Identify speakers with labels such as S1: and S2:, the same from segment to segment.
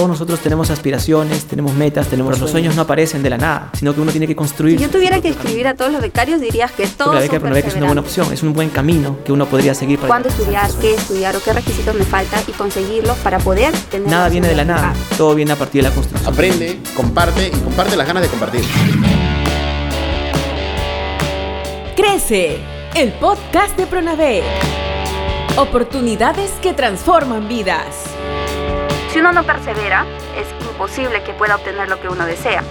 S1: todos nosotros tenemos aspiraciones, tenemos metas, tenemos los sueños no aparecen de la nada, sino que uno tiene que construir.
S2: Si yo tuviera que escribir a todos los becarios, dirías que todos
S1: la beca de Pronabec es una buena opción, es un buen camino que uno podría seguir para
S2: ¿Cuándo estudiar, qué estudiar o qué requisitos me faltan y conseguirlos para poder tener
S1: Nada viene de la nada, todo viene a partir de la construcción.
S3: Aprende, comparte y comparte las ganas de compartir.
S4: Crece, el podcast de Pronave. Oportunidades que transforman vidas.
S2: Si uno no persevera, es imposible que pueda obtener lo que uno desea.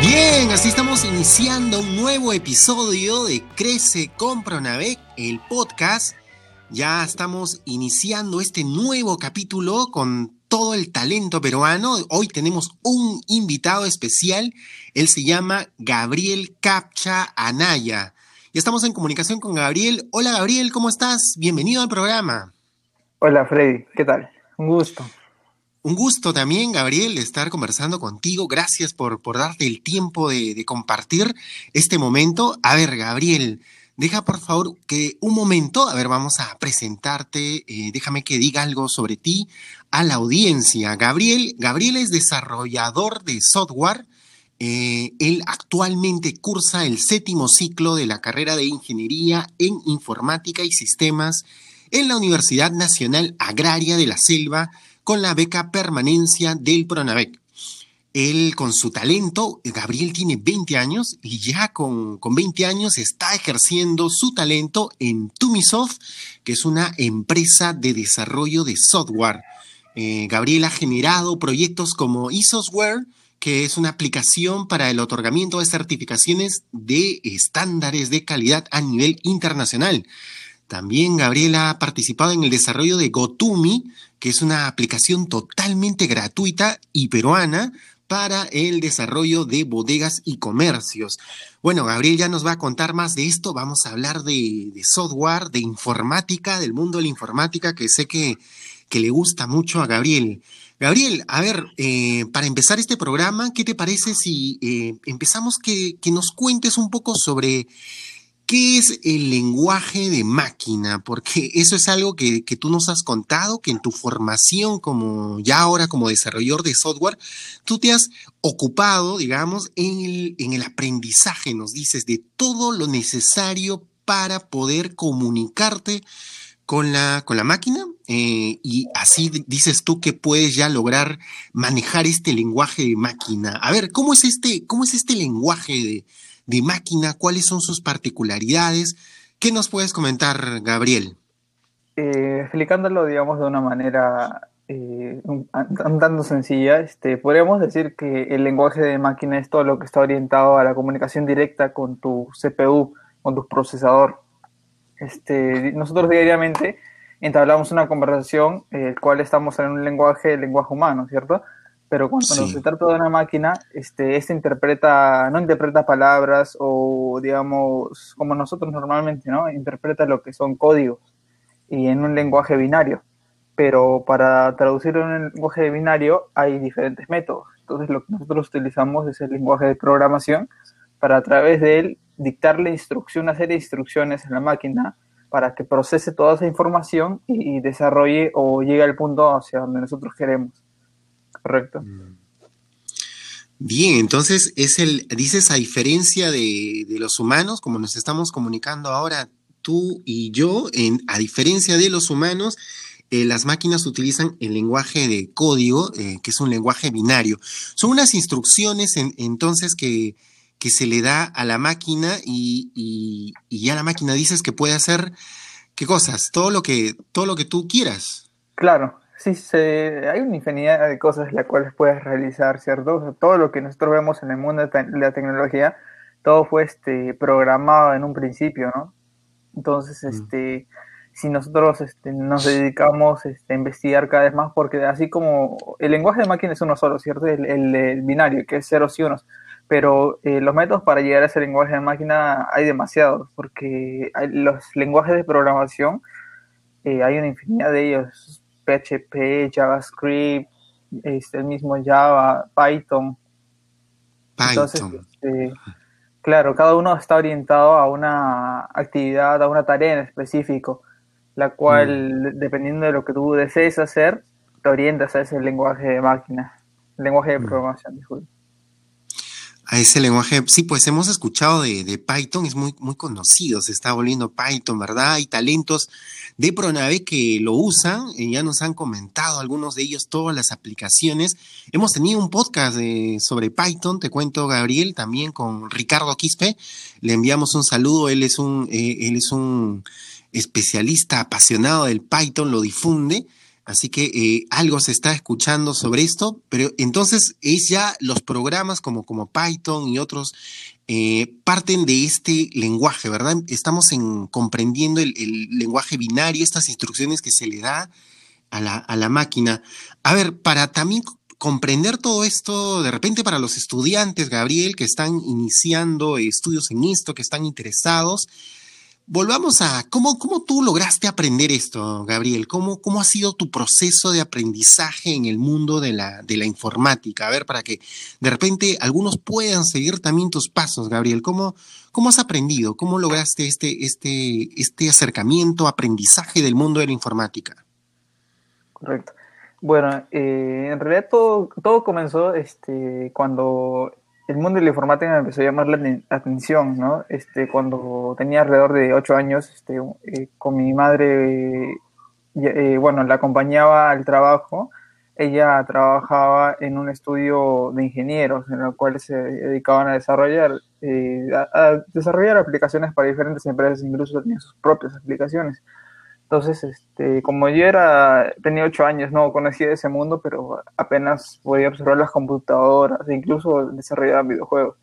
S3: Bien, así estamos iniciando un nuevo episodio de Crece con Pronavec, el podcast. Ya estamos iniciando este nuevo capítulo con todo el talento peruano. Hoy tenemos un invitado especial. Él se llama Gabriel Capcha Anaya. Y estamos en comunicación con Gabriel. Hola Gabriel, ¿cómo estás? Bienvenido al programa.
S5: Hola Freddy, ¿qué tal? Un gusto.
S3: Un gusto también, Gabriel, de estar conversando contigo. Gracias por, por darte el tiempo de, de compartir este momento. A ver, Gabriel, Deja por favor que un momento, a ver, vamos a presentarte, eh, déjame que diga algo sobre ti a la audiencia. Gabriel, Gabriel es desarrollador de software. Eh, él actualmente cursa el séptimo ciclo de la carrera de Ingeniería en Informática y Sistemas en la Universidad Nacional Agraria de la Selva con la beca permanencia del PRONAVEC. Él con su talento, Gabriel tiene 20 años y ya con, con 20 años está ejerciendo su talento en Tumisoft, que es una empresa de desarrollo de software. Eh, Gabriel ha generado proyectos como eSoftware, que es una aplicación para el otorgamiento de certificaciones de estándares de calidad a nivel internacional. También Gabriel ha participado en el desarrollo de Gotumi, que es una aplicación totalmente gratuita y peruana para el desarrollo de bodegas y comercios. Bueno, Gabriel ya nos va a contar más de esto. Vamos a hablar de, software, de informática, del mundo de la informática, que sé que, que le gusta mucho a Gabriel. Gabriel, a ver, eh, para empezar este programa, ¿qué te parece si eh, empezamos que, que nos cuentes un poco sobre ¿Qué es el lenguaje de máquina? Porque eso es algo que, tú nos has contado, que en tu formación como ya ahora como desarrollador de software, tú te has ocupado, digamos, en el, en el aprendizaje, nos dices, de todo lo necesario para poder comunicarte con la, con la máquina eh, y así dices tú que puedes ya lograr manejar este lenguaje de máquina. A ver, ¿cómo es este, cómo es este lenguaje de, de máquina, cuáles son sus particularidades. ¿Qué nos puedes comentar, Gabriel?
S5: Eh, explicándolo, digamos, de una manera eh, un, tanto sencilla, este, podríamos decir que el lenguaje de máquina es todo lo que está orientado a la comunicación directa con tu CPU, con tu procesador. Este, nosotros diariamente entablamos una conversación, el cual estamos en un lenguaje, el lenguaje humano, ¿cierto? Pero cuando se trata de una máquina, este, esta interpreta, no interpreta palabras o, digamos, como nosotros normalmente, ¿no? Interpreta lo que son códigos y en un lenguaje binario. Pero para traducir en un lenguaje binario hay diferentes métodos. Entonces lo que nosotros utilizamos es el lenguaje de programación para a través de él dictarle instrucción, una serie de instrucciones a la máquina para que procese toda esa información y desarrolle o llegue al punto hacia donde nosotros queremos. Correcto. Mm.
S3: Bien, entonces es el, dices a diferencia de, los humanos, como nos estamos comunicando ahora tú y yo, en, a diferencia de los humanos, eh, las máquinas utilizan el lenguaje de código, eh, que es un lenguaje binario. Son unas instrucciones entonces que, que, se le da a la máquina y, y, y, ya la máquina dices que puede hacer qué cosas, todo lo que, todo lo que tú quieras.
S5: Claro, sí, se, hay una infinidad de cosas las cuales puedes realizar, ¿cierto? todo lo que nosotros vemos en el mundo de la tecnología, todo fue este, programado en un principio, ¿no? Entonces, mm. este, si nosotros este, nos dedicamos este, a investigar cada vez más, porque así como el lenguaje de máquina es uno solo, ¿cierto? El, binario, que es ceros y unos, pero eh, los métodos para llegar a ese lenguaje de máquina hay demasiados, porque los lenguajes de programación, eh, hay una infinidad de ellos PHP, JavaScript, este, el mismo Java, Python.
S3: Python.
S5: Entonces, este, Claro, cada uno está orientado a una actividad, a una tarea en específico, la cual,
S3: Mm.
S5: dependiendo de lo que tú desees hacer, te orientas a ese lenguaje de máquina, lenguaje de
S3: Mm.
S5: programación, disculpe.
S3: Ese lenguaje, sí, pues hemos escuchado de, de Python, es muy, muy conocido, se está volviendo Python, ¿verdad? Hay talentos de Pronave que lo usan, y ya nos han comentado algunos de ellos todas las aplicaciones. Hemos tenido un podcast sobre Python, te cuento, Gabriel, también con Ricardo Quispe. Le enviamos un saludo, él es un, eh, él es un especialista apasionado del Python, lo difunde. Así que eh, algo se está escuchando sobre esto, pero entonces es ya los programas como, como Python y otros eh, parten de este lenguaje, ¿verdad? Estamos en, comprendiendo el, el lenguaje binario, estas instrucciones que se le da a la, a la máquina. A ver, para también comprender todo esto, de repente para los estudiantes, Gabriel, que están iniciando estudios en esto, que están interesados, Volvamos a cómo, cómo tú lograste aprender esto, Gabriel. ¿Cómo, ¿Cómo ha sido tu proceso de aprendizaje en el mundo de la, de la informática? A ver, para que de repente algunos puedan seguir también tus pasos, Gabriel. ¿Cómo, cómo has aprendido? ¿Cómo lograste este, este, este acercamiento, aprendizaje del mundo de la informática?
S5: Correcto. Bueno, eh, en realidad todo, todo comenzó este, cuando el mundo de la informática me empezó a llamar la aten- atención, ¿no? Este, cuando tenía alrededor de ocho años, este, eh, con mi madre, eh, bueno, la acompañaba al trabajo. Ella trabajaba en un estudio de ingenieros en el cual se dedicaban a desarrollar, eh, a, a desarrollar aplicaciones para diferentes empresas, incluso tenían sus propias aplicaciones. Entonces, este, como yo era, tenía ocho años, no conocía ese mundo, pero apenas podía observar las computadoras, incluso desarrollar videojuegos.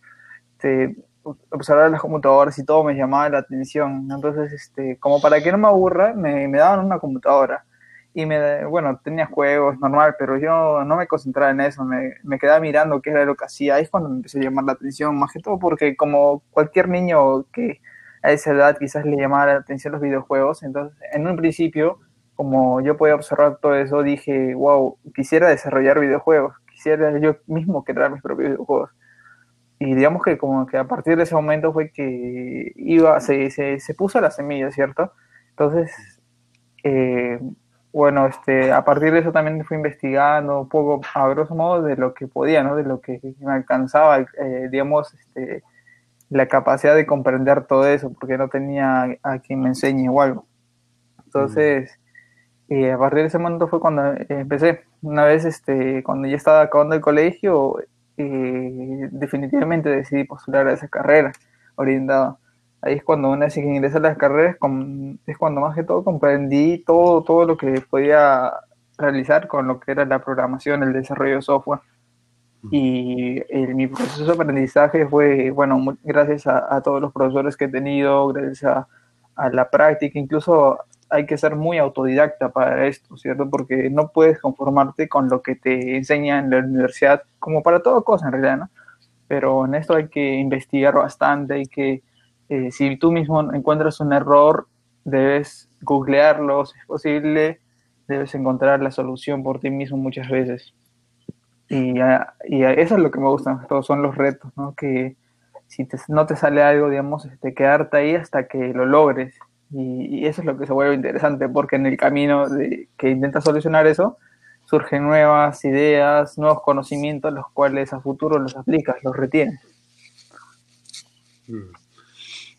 S5: Este, observar las computadoras y todo me llamaba la atención. Entonces, este, como para que no me aburra, me, me daban una computadora. Y me, bueno, tenía juegos normal, pero yo no me concentraba en eso, me, me quedaba mirando qué era lo que hacía. Ahí es cuando me empezó a llamar la atención, más que todo porque como cualquier niño que a esa edad quizás le llamaba la atención los videojuegos. Entonces, en un principio, como yo podía observar todo eso, dije, wow, quisiera desarrollar videojuegos, quisiera yo mismo crear mis propios videojuegos. Y digamos que como que a partir de ese momento fue que iba, se, se, se puso la semilla, ¿cierto? Entonces, eh, bueno, este, a partir de eso también fui investigando un poco, a grosso modo, de lo que podía, ¿no? De lo que me alcanzaba, eh, digamos, este, la capacidad de comprender todo eso, porque no tenía a quien me enseñe o algo. Entonces, eh, a partir de ese momento fue cuando eh, empecé. Una vez, este, cuando ya estaba acabando el colegio, eh, definitivamente decidí postular a esa carrera orientada. Ahí es cuando una vez que ingresé a las carreras, es cuando más que todo comprendí todo, todo lo que podía realizar con lo que era la programación, el desarrollo de software y el, mi proceso de aprendizaje fue, bueno, gracias a, todos los profesores que he tenido, gracias a, la práctica, incluso hay que ser muy autodidacta para esto, ¿cierto? Porque no puedes conformarte con lo que te enseña en la universidad, como para toda cosa en realidad, ¿no? Pero en esto hay que investigar bastante, hay que, eh, si tú mismo encuentras un error, debes googlearlo, si es posible, debes encontrar la solución por ti mismo muchas veces. Y, y, eso es lo que me gusta, todos son los retos, ¿no? Que si te, no te sale algo, digamos, este, quedarte ahí hasta que lo logres. Y, y, eso es lo que se vuelve interesante, porque en el camino de, que intentas solucionar eso, surgen nuevas ideas, nuevos conocimientos, los cuales a futuro los aplicas, los retienes.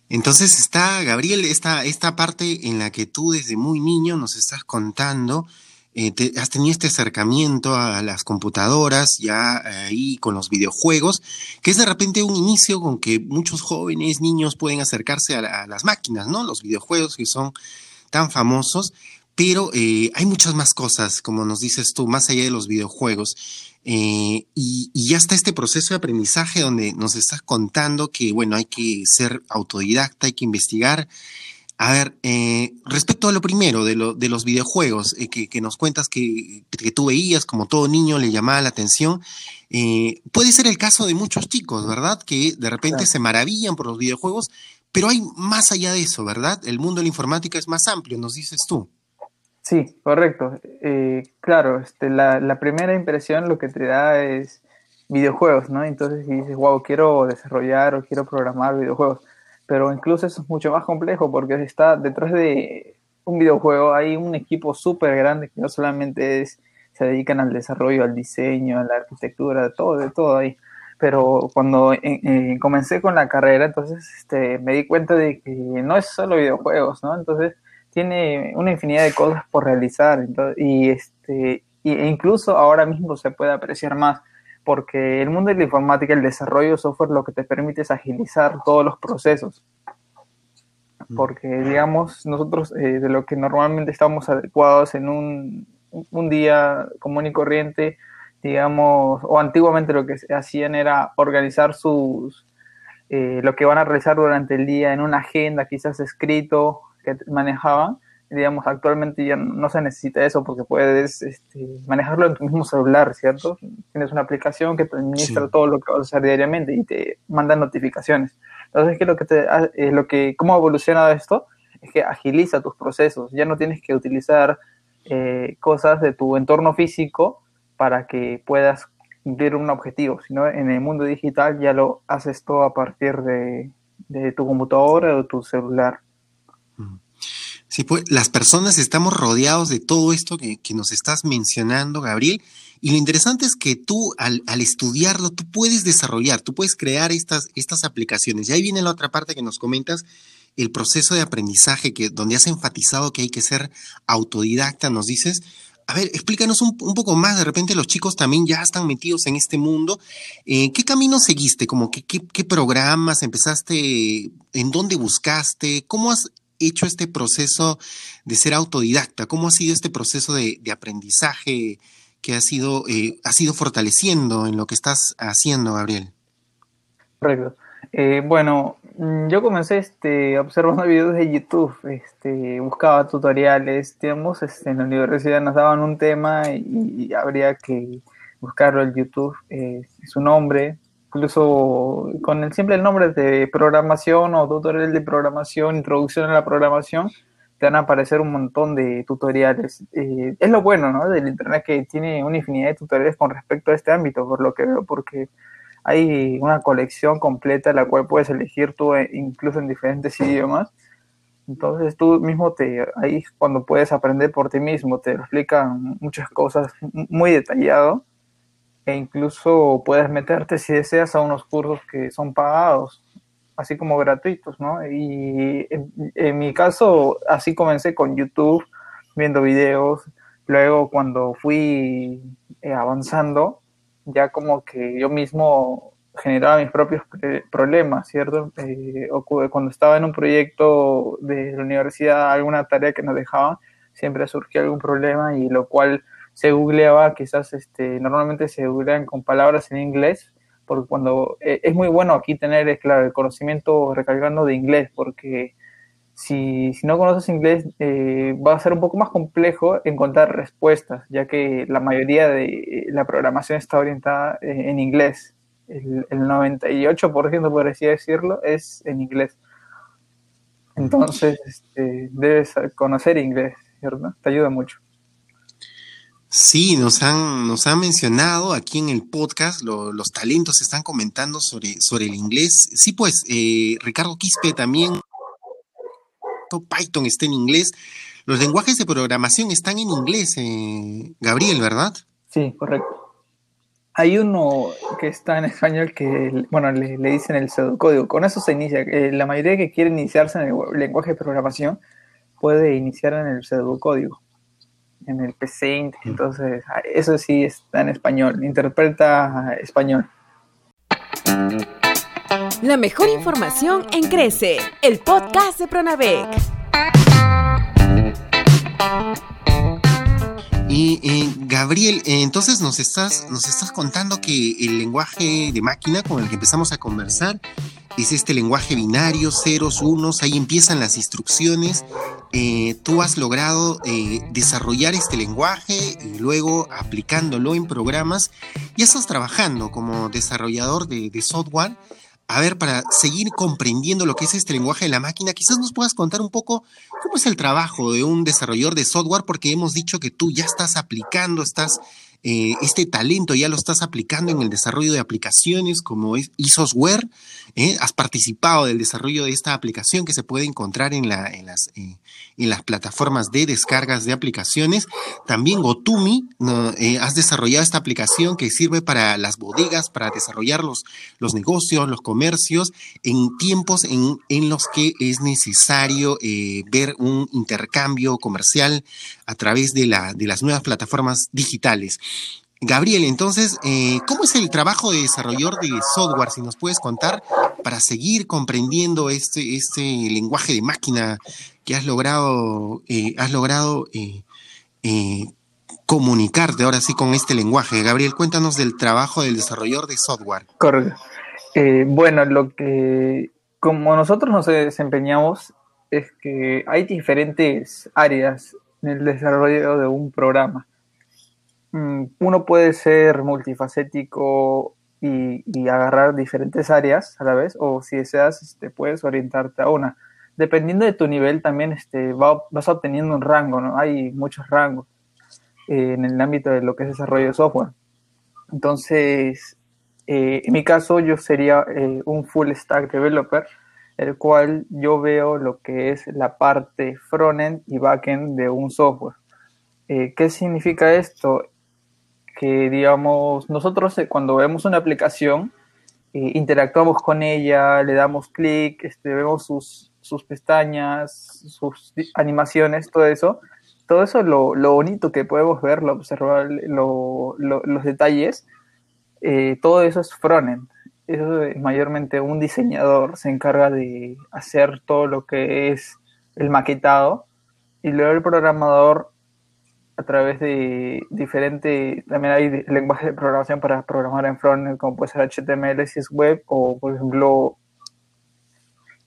S3: Entonces está, Gabriel, esta, esta parte en la que tú desde muy niño nos estás contando eh, has tenido este acercamiento a las computadoras, ya ahí con los videojuegos, que es de repente un inicio con que muchos jóvenes, niños pueden acercarse a, la, a las máquinas, ¿no? Los videojuegos que son tan famosos, pero eh, hay muchas más cosas, como nos dices tú, más allá de los videojuegos. Eh, y, y, ya está este proceso de aprendizaje donde nos estás contando que, bueno, hay que ser autodidacta, hay que investigar. A ver, eh, respecto a lo primero, de, lo, de los videojuegos, eh, que, que, nos cuentas que, que, tú veías, como todo niño le llamaba la atención, eh, puede ser el caso de muchos chicos, ¿verdad? Que de repente claro. se maravillan por los videojuegos, pero hay más allá de eso, ¿verdad? El mundo de la informática es más amplio, nos dices tú.
S5: Sí, correcto. Eh, claro, este, la, la, primera impresión lo que te da es videojuegos, ¿no? Entonces si dices, wow, quiero desarrollar o quiero programar videojuegos, pero incluso eso es mucho más complejo porque está detrás de un videojuego hay un equipo súper grande que no solamente es, se dedican al desarrollo, al diseño, a la arquitectura, todo, de todo ahí. Pero cuando eh, eh, comencé con la carrera, entonces este, me di cuenta de que no es solo videojuegos, ¿no? Entonces tiene una infinidad de cosas por realizar y este e incluso ahora mismo se puede apreciar más porque el mundo de la informática, el desarrollo de software, lo que te permite es agilizar todos los procesos. Mm. Porque, digamos, nosotros eh, de lo que normalmente estamos adecuados en un, un, día común y corriente, digamos, o antiguamente lo que hacían era organizar sus, eh, lo que van a realizar durante el día en una agenda, quizás escrito, que manejaban digamos, actualmente ya no se necesita eso porque puedes este, manejarlo en tu mismo celular, ¿cierto? Tienes una aplicación que te administra todo lo que vas a hacer diariamente y te manda notificaciones. Entonces, ¿qué lo que te, eh, lo que, ¿cómo ha evolucionado esto? Es que agiliza tus procesos. Ya no tienes que utilizar eh, cosas de tu entorno físico para que puedas cumplir un objetivo, sino en el mundo digital ya lo haces todo a partir de, de tu computadora o tu celular.
S3: Sí, pues las personas estamos rodeados de todo esto que, nos estás mencionando, Gabriel, y lo interesante es que tú al, estudiarlo, tú puedes desarrollar, tú puedes crear estas, estas aplicaciones. Y ahí viene la otra parte que nos comentas, el proceso de aprendizaje, que, donde has enfatizado que hay que ser autodidacta, nos dices. A ver, explícanos un, poco más, de repente los chicos también ya están metidos en este mundo. Eh, ¿Qué camino seguiste? Como qué, qué programas empezaste? ¿En dónde buscaste? ¿Cómo has hecho este proceso de ser autodidacta? ¿Cómo ha sido este proceso de, aprendizaje que ha sido, eh, ha sido fortaleciendo en lo que estás haciendo, Gabriel?
S5: Correcto. Eh, bueno, mm, yo comencé este, observando videos de YouTube, este, buscaba tutoriales, digamos, este, en la universidad nos daban un tema y, habría que buscarlo en YouTube, eh, su nombre, incluso con el simple nombre de programación o tutorial de programación, introducción a la programación, te van a aparecer un montón de tutoriales. Eh, es lo bueno ¿no? del Internet que tiene una infinidad de tutoriales con respecto a este ámbito, por lo que veo, porque hay una colección completa la cual puedes elegir tú eh, incluso en diferentes idiomas. Entonces tú mismo te ahí cuando puedes aprender por ti mismo, te explican muchas cosas muy detallado e incluso puedes meterte si deseas a unos cursos que son pagados, así como gratuitos, ¿no? Y en, mi caso, así comencé con YouTube, viendo videos, luego cuando fui eh, avanzando, ya como que yo mismo generaba mis propios problemas, ¿cierto? Eh, cuando estaba en un proyecto de la universidad, alguna tarea que nos dejaban, siempre surgía algún problema y lo cual se googleaba, quizás este, normalmente se googlean con palabras en inglés, porque cuando eh, es muy bueno aquí tener, es claro, el conocimiento recargando de inglés, porque si, si no conoces inglés eh, va a ser un poco más complejo encontrar respuestas, ya que la mayoría de la programación está orientada eh, en inglés. El, el 98%, por así decirlo, es en inglés. Entonces, este, debes conocer inglés. Te ayuda mucho.
S3: Sí, nos han, nos han mencionado aquí en el podcast, los talentos están comentando sobre, sobre el inglés. Sí, pues, eh, Ricardo Quispe también, Python está en inglés. Los lenguajes de programación están en inglés, eh, Gabriel, ¿verdad?
S5: Sí, correcto. Hay uno que está en español que, bueno, le, dicen el pseudocódigo. Con eso se inicia. Eh, la mayoría que quiere iniciarse en el lenguaje de programación puede iniciar en el pseudocódigo en el PC, entonces eso sí está en español, interpreta español.
S4: La mejor información en Crece, el podcast de Pronavec.
S3: Y eh, Gabriel, eh, entonces nos estás, nos estás contando que el lenguaje de máquina con el que empezamos a conversar es este lenguaje binario, ceros, unos, ahí empiezan las instrucciones. Eh, tú has logrado eh, desarrollar este lenguaje y luego aplicándolo en programas, ya estás trabajando como desarrollador de, software. A ver, para seguir comprendiendo lo que es este lenguaje de la máquina, quizás nos puedas contar un poco cómo es el trabajo de un desarrollador de software, porque hemos dicho que tú ya estás aplicando, estás eh, este talento ya lo estás aplicando en el desarrollo de aplicaciones como es eSoftware. ¿eh? Has participado del desarrollo de esta aplicación que se puede encontrar en, la, en, las, eh, en las plataformas de descargas de aplicaciones. También Gotumi, has desarrollado esta aplicación que sirve para las bodegas, para desarrollar los, los negocios, los comercios, en tiempos en, en los que es necesario ver un intercambio comercial a través de, la, de las nuevas plataformas digitales. Gabriel, entonces, eh, ¿cómo es el trabajo de desarrollador de software? Si nos puedes contar para seguir comprendiendo este, este lenguaje de máquina que has logrado, eh, has logrado eh, comunicarte ahora sí con este lenguaje. Gabriel, cuéntanos del trabajo del desarrollador de software.
S5: Correcto. bueno, lo que como nosotros nos desempeñamos es que hay diferentes áreas en el desarrollo de un programa. Mm, uno puede ser multifacético y, agarrar diferentes áreas a la vez, o si deseas, este, puedes orientarte a una. Dependiendo de tu nivel, también este, vas obteniendo un rango, ¿no? Hay muchos rangos eh, en el ámbito de lo que es desarrollo de software. Entonces, eh, en mi caso, yo sería eh, un full stack developer el cual yo veo lo que es la parte frontend y backend de un software. ¿Qué significa esto? Que, digamos, nosotros eh, cuando vemos una aplicación, eh, interactuamos con ella, le damos clic, este, vemos sus, sus pestañas, sus animaciones, todo eso. Todo eso, lo, lo bonito que podemos ver, lo observar, los detalles, todo eso es frontend eso mayormente un diseñador se encarga de hacer todo lo que es el maquetado y luego el programador a través de diferentes, también hay lenguajes de programación para programar en frontend como puede ser HTML si es web o por ejemplo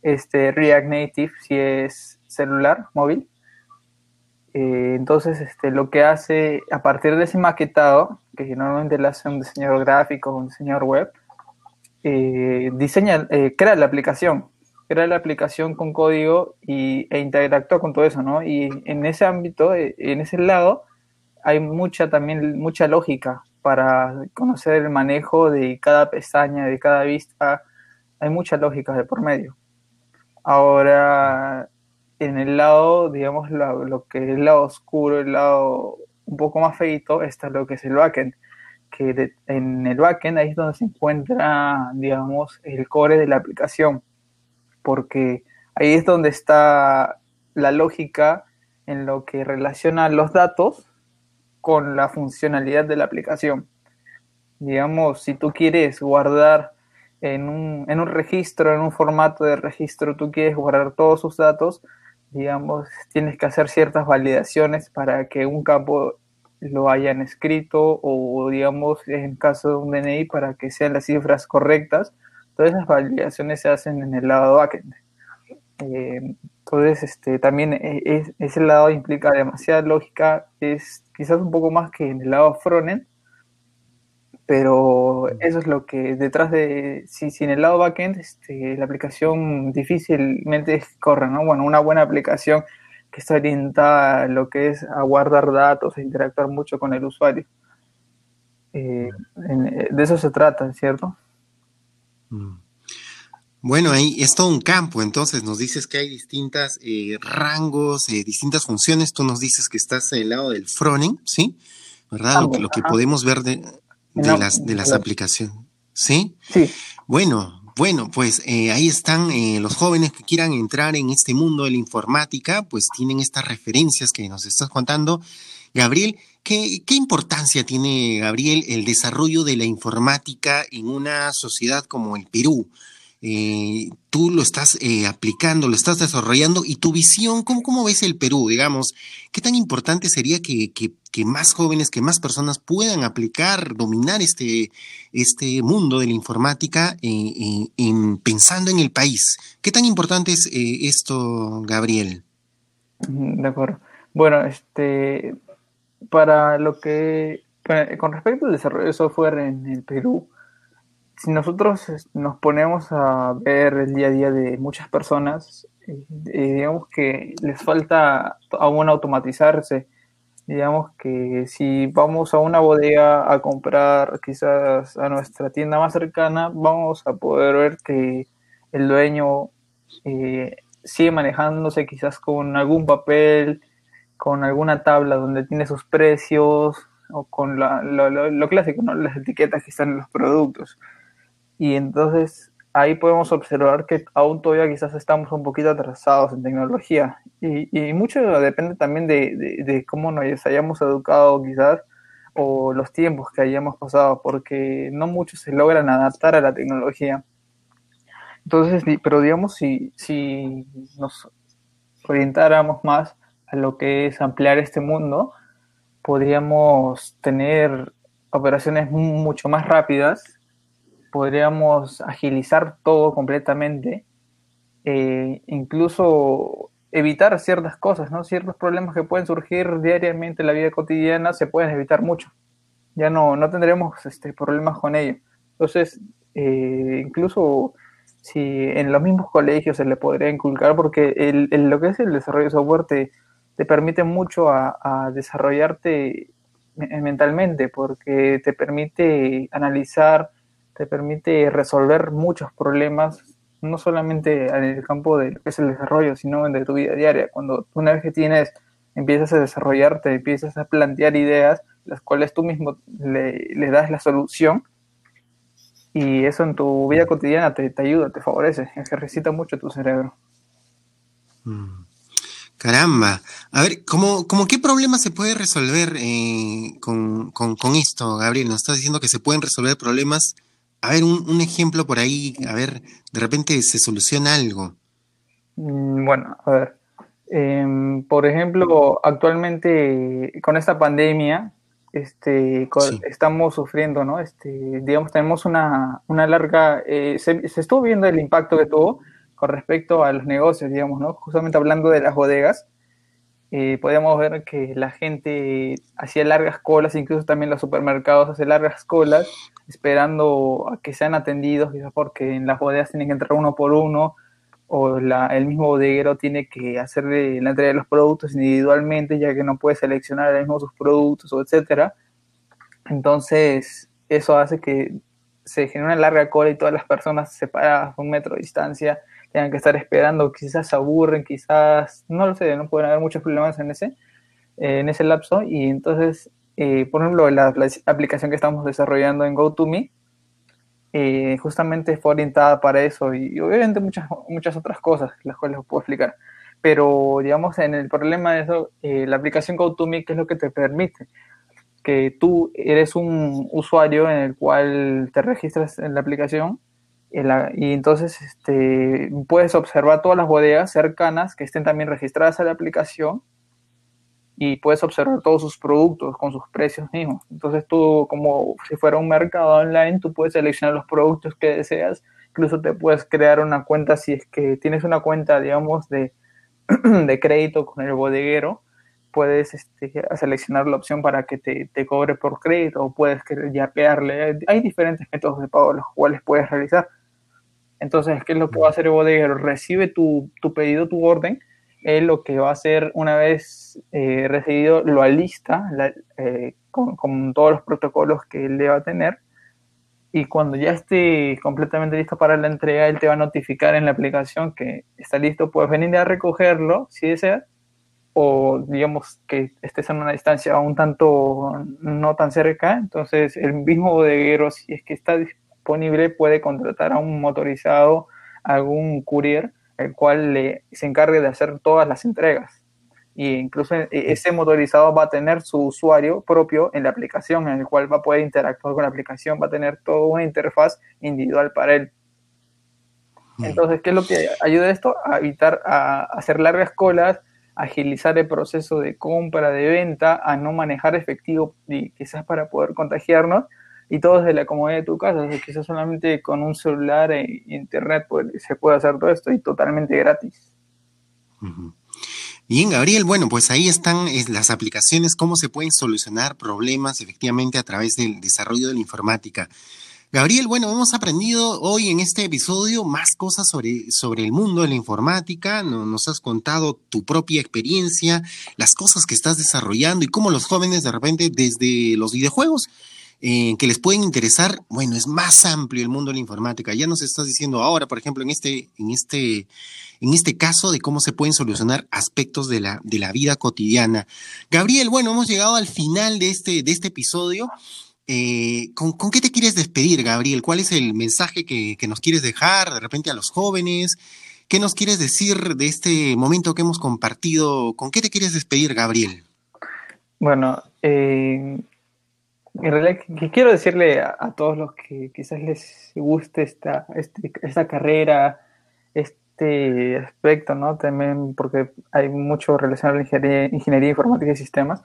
S5: este React Native si es celular, móvil. Eh, entonces, este, lo que hace a partir de ese maquetado, que normalmente lo hace un diseñador gráfico o un diseñador web, eh, diseña, eh, crea la aplicación, crea la aplicación con código y, e interactúa con todo eso, ¿no? Y en ese ámbito, eh, en ese lado, hay mucha también, mucha lógica para conocer el manejo de cada pestaña, de cada vista, hay mucha lógica de por medio. Ahora, en el lado, digamos, lo, que es el lado oscuro, el lado un poco más feito, está lo que es el backend que en el backend ahí es donde se encuentra, digamos, el core de la aplicación, porque ahí es donde está la lógica en lo que relaciona los datos con la funcionalidad de la aplicación. Digamos, si tú quieres guardar en un, en un registro, en un formato de registro, tú quieres guardar todos sus datos, digamos, tienes que hacer ciertas validaciones para que un campo lo hayan escrito o digamos en caso de un DNI para que sean las cifras correctas. Todas esas validaciones se hacen en el lado backend. Eh, entonces, este, también e, es, ese lado implica demasiada lógica, es quizás un poco más que en el lado frontend, pero eso es lo que detrás de, si, si el lado backend, este, la aplicación difícilmente corre, ¿no? Bueno, una buena aplicación que está orientada a lo que es a guardar datos, e interactuar mucho con el usuario. Eh, de eso se trata, ¿cierto?
S3: Mm. Bueno, ahí es todo un campo, entonces nos dices que hay distintas eh, rangos, distintas funciones, tú nos dices que estás del lado del frontend, ¿sí? ¿Verdad? lo, que, podemos ver de, las, de las aplicaciones, ¿sí?
S5: Sí.
S3: Bueno, bueno, pues eh, ahí están eh, los jóvenes que quieran entrar en este mundo de la informática, pues tienen estas referencias que nos estás contando. Gabriel, ¿qué, qué importancia tiene, Gabriel, el desarrollo de la informática en una sociedad como el Perú? Eh, tú lo estás eh, aplicando, lo estás desarrollando y tu visión, ¿cómo, ¿cómo, ves el Perú? Digamos, ¿qué tan importante sería que, más jóvenes, que más personas puedan aplicar, dominar este, este mundo de la informática eh, en, pensando en el país? ¿Qué tan importante es esto, Gabriel?
S5: De acuerdo. Bueno, este, para lo que, con respecto al desarrollo de software en el Perú, si nosotros nos ponemos a ver el día a día de muchas personas, eh, digamos que les falta aún automatizarse. Digamos que si vamos a una bodega a comprar quizás a nuestra tienda más cercana, vamos a poder ver que el dueño eh, sigue manejándose quizás con algún papel, con alguna tabla donde tiene sus precios o con lo, clásico, ¿no? las etiquetas que están en los productos. Y entonces ahí podemos observar que aún todavía quizás estamos un poquito atrasados en tecnología. Y, mucho depende también de, de, cómo nos hayamos educado quizás o los tiempos que hayamos pasado, porque no muchos se logran adaptar a la tecnología. Entonces, pero digamos, si, si nos orientáramos más lo que es ampliar este mundo, podríamos tener operaciones mucho más rápidas, podríamos agilizar todo completamente, e incluso evitar ciertas cosas, ¿no? Ciertos problemas que pueden surgir diariamente en la vida cotidiana se pueden evitar mucho. Ya no, no tendremos este, problemas con ello. Entonces, eh, incluso si en los mismos colegios se le podría inculcar, porque el, lo que es el desarrollo de software permite mucho a, desarrollarte mentalmente, porque te permite analizar, te permite resolver muchos problemas, no solamente en el campo de lo que es el desarrollo, sino en de tu vida diaria. Cuando una vez que tienes, empiezas a desarrollarte, empiezas a plantear ideas, las cuales tú mismo le, le das la solución, y eso en tu vida cotidiana te, ayuda, te favorece, ejercita mucho tu cerebro.
S3: Mm. Caramba. A ver, ¿cómo, cómo qué problema se puede resolver eh, con, esto, Gabriel? Nos estás diciendo que se pueden resolver problemas. A ver, un, ejemplo por ahí, a ver, de repente se soluciona algo.
S5: Mm, bueno, a ver. Em, por ejemplo, actualmente con esta pandemia, este, estamos sufriendo, ¿no? Este, digamos, tenemos una, una larga, eh, se, estuvo viendo el impacto que tuvo con respecto a los negocios, digamos, ¿no? Justamente hablando de las bodegas, eh, podíamos ver que la gente hacía largas colas, incluso también los supermercados hacen largas colas, esperando a que sean atendidos, quizás porque en las bodegas tienen que entrar uno por uno, o el mismo bodeguero tiene que hacerle la entrega de los productos individualmente, ya que no puede seleccionar el mismo sus productos, o etcétera. Entonces, eso hace que se genere una larga cola y todas las personas separadas a un metro de distancia tengan que estar esperando, quizás se aburren, quizás, no lo sé, no pueden haber muchos problemas en ese, eh, en ese lapso. Y entonces, eh, por ejemplo, la, aplicación que estamos desarrollando en GoToMe, eh, justamente fue orientada para eso y, obviamente muchas, muchas otras cosas, las cuales os puedo explicar. Pero, digamos, en el problema de eso, eh, la aplicación GoToMe, ¿qué es lo que te permite? Que tú eres un usuario en el cual te registras en la aplicación y entonces este, puedes observar todas las bodegas cercanas que estén también registradas a la aplicación y puedes observar todos sus productos con sus precios mismos. Entonces tú, como si fuera un mercado online, tú puedes seleccionar los productos que deseas. Incluso te puedes crear una cuenta si es que tienes una cuenta, digamos, de, de crédito con el bodeguero. Puedes este, seleccionar la opción para que te, te cobre por crédito o puedes yapearle. Hay diferentes métodos de pago los cuales puedes realizar. Entonces, ¿qué es lo que va a hacer el bodeguero? Recibe tu, tu pedido, tu orden, él lo que va a hacer una vez eh, recibido, lo alista eh, con, todos los protocolos que él deba tener. Y cuando ya esté completamente listo para la entrega, él te va a notificar en la aplicación que está listo. Puedes venir a recogerlo si deseas. O digamos que estés en una distancia un tanto no tan cerca. Entonces el mismo bodeguero, si es que está disponible, puede contratar a un motorizado, algún courier el cual le, se encargue de hacer todas las entregas. Y incluso e, ese motorizado va a tener su usuario propio en la aplicación, en el cual va a poder interactuar con la aplicación, va a tener toda una interfaz individual para él. Mm. Entonces, ¿qué es lo que ayuda esto? A evitar a hacer largas colas, agilizar el proceso de compra, de venta, a no manejar efectivo y quizás para poder contagiarnos y todo desde la comodidad de tu casa. quizás solamente con un celular e internet se puede hacer todo esto y totalmente gratis.
S3: Bien, Gabriel, bueno, pues ahí están las aplicaciones, cómo se pueden solucionar problemas efectivamente a través del desarrollo de la informática. Gabriel, bueno, hemos aprendido hoy en este episodio más cosas sobre, sobre el mundo de la informática. Nos has contado tu propia experiencia, las cosas que estás desarrollando y cómo los jóvenes de repente desde los videojuegos eh, que les pueden interesar, bueno, es más amplio el mundo de la informática. Ya nos estás diciendo ahora, por ejemplo, en este, en este, en este caso de cómo se pueden solucionar aspectos de la, de la vida cotidiana. Gabriel, bueno, hemos llegado al final de este, de este episodio. Eh, ¿con, qué te quieres despedir, Gabriel? ¿Cuál es el mensaje que, nos quieres dejar de repente a los jóvenes? ¿Qué nos quieres decir de este momento que hemos compartido? ¿Con qué te quieres despedir, Gabriel?
S5: Bueno, eh, en realidad quiero decirle a, todos los que quizás les guste esta, este, esta carrera, este aspecto, ¿no? También porque hay mucho relacionado a la ingeniería, ingeniería informática y sistemas.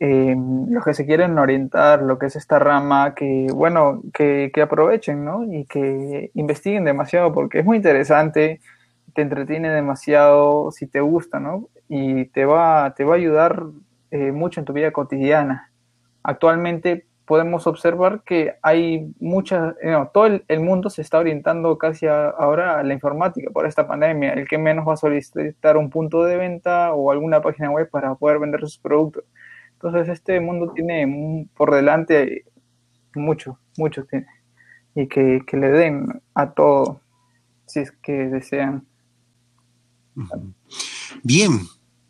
S5: Eh, los que se quieren orientar, lo que es esta rama, que bueno, que, aprovechen, ¿no? Y que investiguen demasiado, porque es muy interesante, te entretiene demasiado si te gusta, ¿no? Y te va, te va a ayudar eh, mucho en tu vida cotidiana. Actualmente podemos observar que hay muchas, eh, no, todo el, mundo se está orientando casi ahora a la informática por esta pandemia. El que menos va a solicitar un punto de venta o alguna página web para poder vender sus productos entonces este mundo tiene por delante mucho, mucho tiene. Y que, le den a todo, si es que desean.
S3: Bien,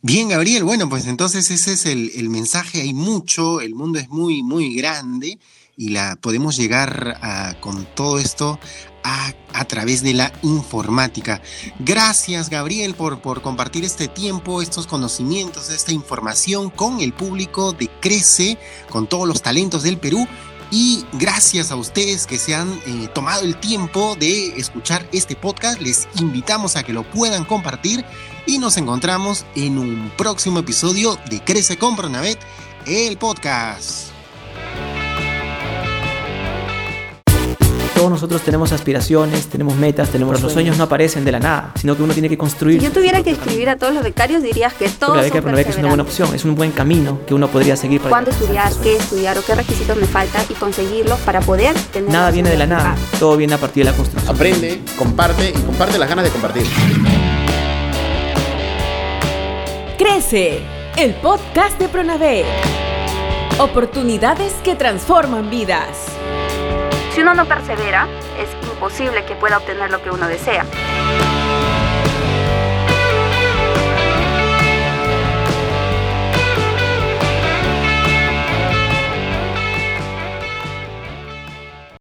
S3: bien Gabriel. Bueno, pues entonces ese es el, el mensaje. Hay mucho, el mundo es muy, muy grande y la podemos llegar a, con todo esto a, través de la informática. Gracias, Gabriel, por, por compartir este tiempo, estos conocimientos, esta información con el público de Crece, con todos los talentos del Perú. Y gracias a ustedes que se han eh, tomado el tiempo de escuchar este podcast. Les invitamos a que lo puedan compartir y nos encontramos en un próximo episodio de Crece con Pronavet, el podcast.
S1: Todos nosotros tenemos aspiraciones, tenemos metas, tenemos los sueños no aparecen de la nada, sino que uno tiene que construir.
S2: Si yo tuviera que escribir a todos los becarios, dirías que todos la beca,
S1: son beca es una buena opción, es un buen camino que uno podría seguir.
S2: Para ¿Cuándo estudiar, qué estudiar o qué requisitos me faltan y conseguirlos para poder tener...
S1: Nada viene de la nada, todo viene a partir de la construcción.
S6: Aprende, comparte y comparte las ganas de compartir.
S4: Crece, el podcast de Pronavé. Oportunidades que transforman vidas.
S2: Si uno no persevera, es imposible que pueda obtener lo que uno desea.